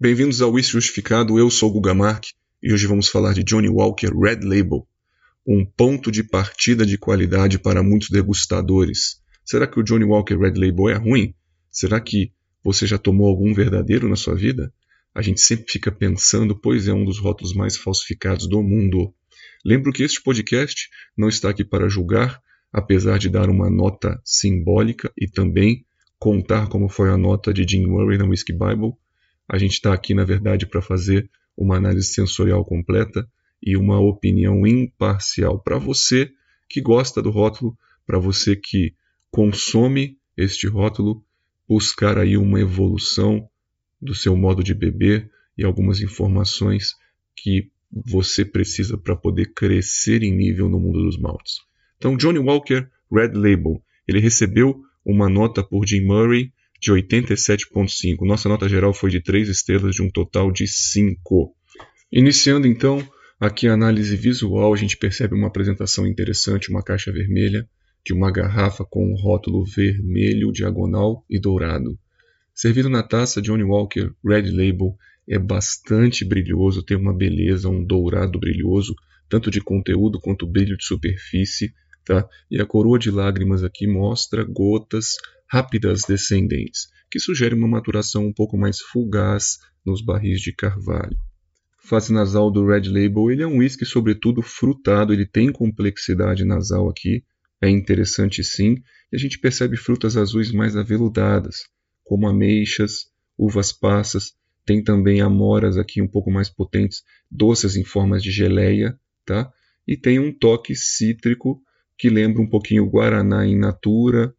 Bem-vindos ao Whisky Justificado, eu sou o Guga Mark e hoje vamos falar de Johnny Walker Red Label, um ponto de partida de qualidade para muitos degustadores. Será que o Johnny Walker Red Label é ruim? Será que você já tomou algum verdadeiro na sua vida? A gente sempre fica pensando, pois é um dos rótulos mais falsificados do mundo. Lembro que este podcast não está aqui para julgar, apesar de dar uma nota simbólica e também contar como foi a nota de Jim Murray na Whiskey Bible. A gente está aqui, na verdade, para fazer uma análise sensorial completa e uma opinião imparcial para você que gosta do rótulo, para você que consome este rótulo, buscar aí uma evolução do seu modo de beber e algumas informações que você precisa para poder crescer em nível no mundo dos maltes. Então, Johnny Walker Red Label, ele recebeu uma nota por Jim Murray de 87.5. Nossa nota geral foi de 3 estrelas de um total de 5. Iniciando então aqui a análise visual, a gente percebe uma apresentação interessante, uma caixa vermelha de uma garrafa com um rótulo vermelho, diagonal e dourado. Servido na taça, Johnny Walker Red Label é bastante brilhoso, tem uma beleza, um dourado brilhoso, tanto de conteúdo quanto brilho de superfície, tá? E a coroa de lágrimas aqui mostra gotas rápidas descendentes, que sugere uma maturação um pouco mais fugaz nos barris de carvalho. Face nasal do Red Label, ele é um whisky sobretudo frutado, ele tem complexidade nasal aqui, é interessante sim, e a gente percebe frutas azuis mais aveludadas, como ameixas, uvas passas, tem também amoras aqui um pouco mais potentes, doces em formas de geleia, tá? E tem um toque cítrico que lembra um pouquinho o guaraná in natura,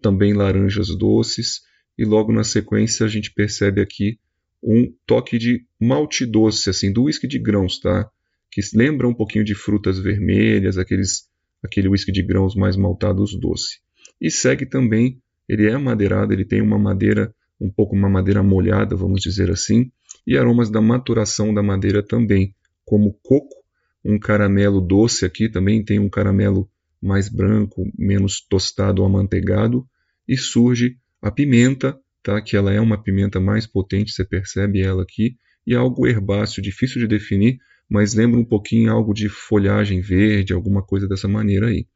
também laranjas doces, e logo na sequência a gente percebe aqui um toque de malte doce, assim, do whisky de grãos, tá? Que lembra um pouquinho de frutas vermelhas, aqueles, aquele whisky de grãos mais maltados doce. E segue também ele é madeirado, ele tem uma madeira, um pouco uma madeira molhada, vamos dizer assim, e aromas da maturação da madeira também, como coco, um caramelo doce aqui também tem um caramelo mais branco, menos tostado ou amanteigado, e surge a pimenta, tá? que ela é uma pimenta mais potente, você percebe ela aqui, e algo herbáceo, difícil de definir, mas lembra um pouquinho algo de folhagem verde, alguma coisa dessa maneira aí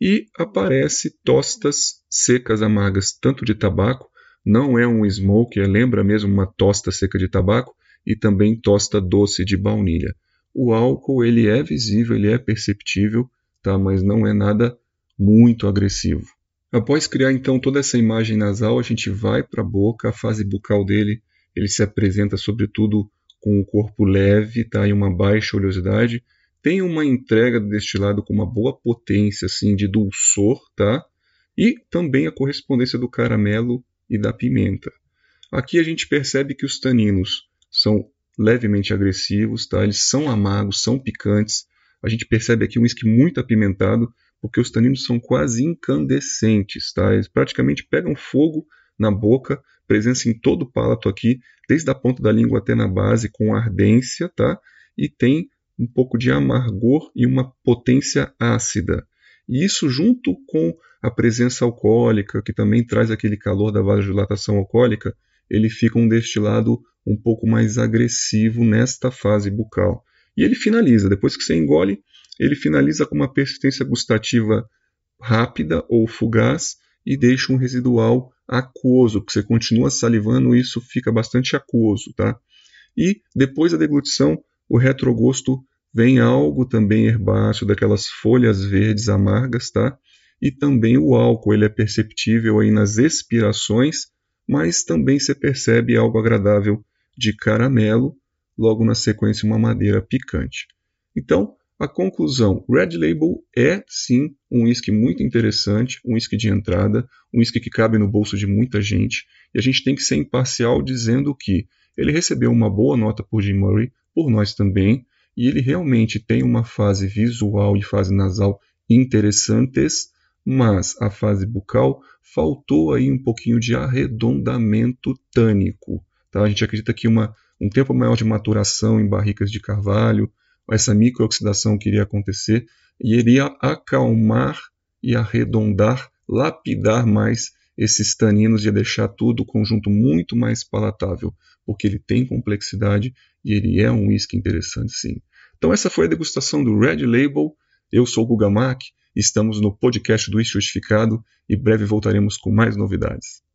e aparece tostas secas amargas, tanto de tabaco, não é um smoke, é, lembra mesmo uma tosta seca de tabaco, e também tosta doce de baunilha. O álcool ele é visível, ele é perceptível, tá? mas não é nada muito agressivo. Após criar então toda essa imagem nasal, a gente vai para a boca, a fase bucal dele ele se apresenta sobretudo com o corpo leve tá? e uma baixa oleosidade, tem uma entrega do destilado com uma boa potência assim de dulçor, tá? E também a correspondência do caramelo e da pimenta. Aqui a gente percebe que os taninos são levemente agressivos, tá? Eles são amargos, são picantes. A gente percebe aqui um whisky muito apimentado, porque os taninos são quase incandescentes, tá? Eles praticamente pegam fogo na boca, presença em todo o palato aqui, desde a ponta da língua até na base, com ardência, tá? E tem um pouco de amargor e uma potência ácida. E isso junto com a presença alcoólica, que também traz aquele calor da vasodilatação alcoólica, ele fica um destilado um pouco mais agressivo nesta fase bucal. E ele finaliza, depois que você engole, ele finaliza com uma persistência gustativa rápida ou fugaz e deixa um residual aquoso, que você continua salivando, isso fica bastante aquoso, tá? E depois da deglutição, o retrogosto vem algo também herbáceo, daquelas folhas verdes amargas, tá? E também o álcool, ele é perceptível aí nas expirações, mas também se percebe algo agradável de caramelo, logo na sequência uma madeira picante. Então, a conclusão, Red Label é sim um whisky muito interessante, um whisky de entrada, um whisky que cabe no bolso de muita gente, e a gente tem que ser imparcial dizendo que ele recebeu uma boa nota por Jim Murray, por nós também, e ele realmente tem uma fase visual e fase nasal interessantes, mas a fase bucal faltou aí um pouquinho de arredondamento tânico. Tá? A gente acredita que uma, um tempo maior de maturação em barricas de carvalho, essa microoxidação que iria acontecer, e iria acalmar e arredondar, lapidar mais esses taninos ia deixar tudo o conjunto muito mais palatável, porque ele tem complexidade e ele é um whisky interessante sim. Então essa foi a degustação do Red Label. Eu sou o Guga Mack, estamos no podcast do Whisky Justificado e breve voltaremos com mais novidades.